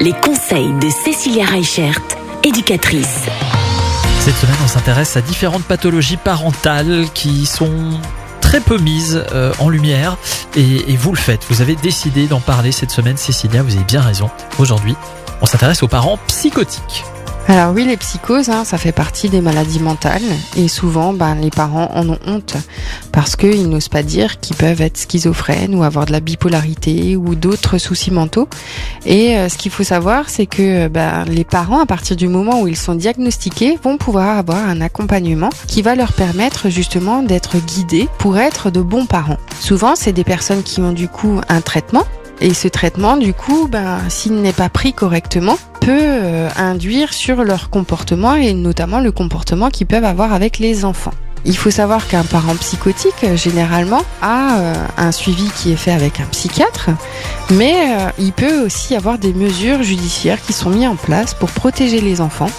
Les conseils de Cécilia Reichert, éducatrice. Cette semaine, on s'intéresse à différentes pathologies parentales qui sont très peu mises euh, en lumière et, et vous le faites. Vous avez décidé d'en parler cette semaine, Cécilia, vous avez bien raison. Aujourd'hui, on s'intéresse aux parents psychotiques. Alors oui, les psychoses, hein, ça fait partie des maladies mentales et souvent, ben, les parents en ont honte parce qu'ils n'osent pas dire qu'ils peuvent être schizophrènes ou avoir de la bipolarité ou d'autres soucis mentaux. Et euh, ce qu'il faut savoir, c'est que ben, les parents, à partir du moment où ils sont diagnostiqués, vont pouvoir avoir un accompagnement qui va leur permettre justement d'être guidés pour être de bons parents. Souvent, c'est des personnes qui ont du coup un traitement et ce traitement, du coup, ben, s'il n'est pas pris correctement, peut euh, induire sur leur comportement et notamment le comportement qu'ils peuvent avoir avec les enfants. Il faut savoir qu'un parent psychotique, euh, généralement, a euh, un suivi qui est fait avec un psychiatre, mais il peut aussi avoir des mesures judiciaires qui sont mises en place pour protéger les enfants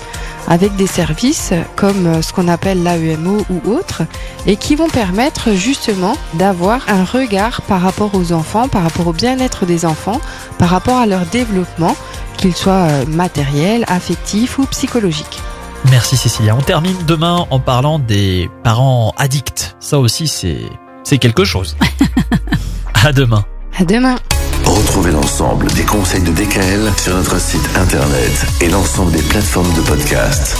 avec des services comme ce qu'on appelle l'AEMO ou autres et qui vont permettre justement d'avoir un regard par rapport aux enfants, par rapport au bien-être des enfants, par rapport à leur développement, qu'il soit matériel, affectif ou psychologique. Merci Cécilia. On termine demain en parlant des parents addicts. Ça aussi, c'est, c'est quelque chose. à demain. À demain. Retrouvez l'ensemble des conseils de DKL sur notre site internet et l'ensemble des plateformes de podcast.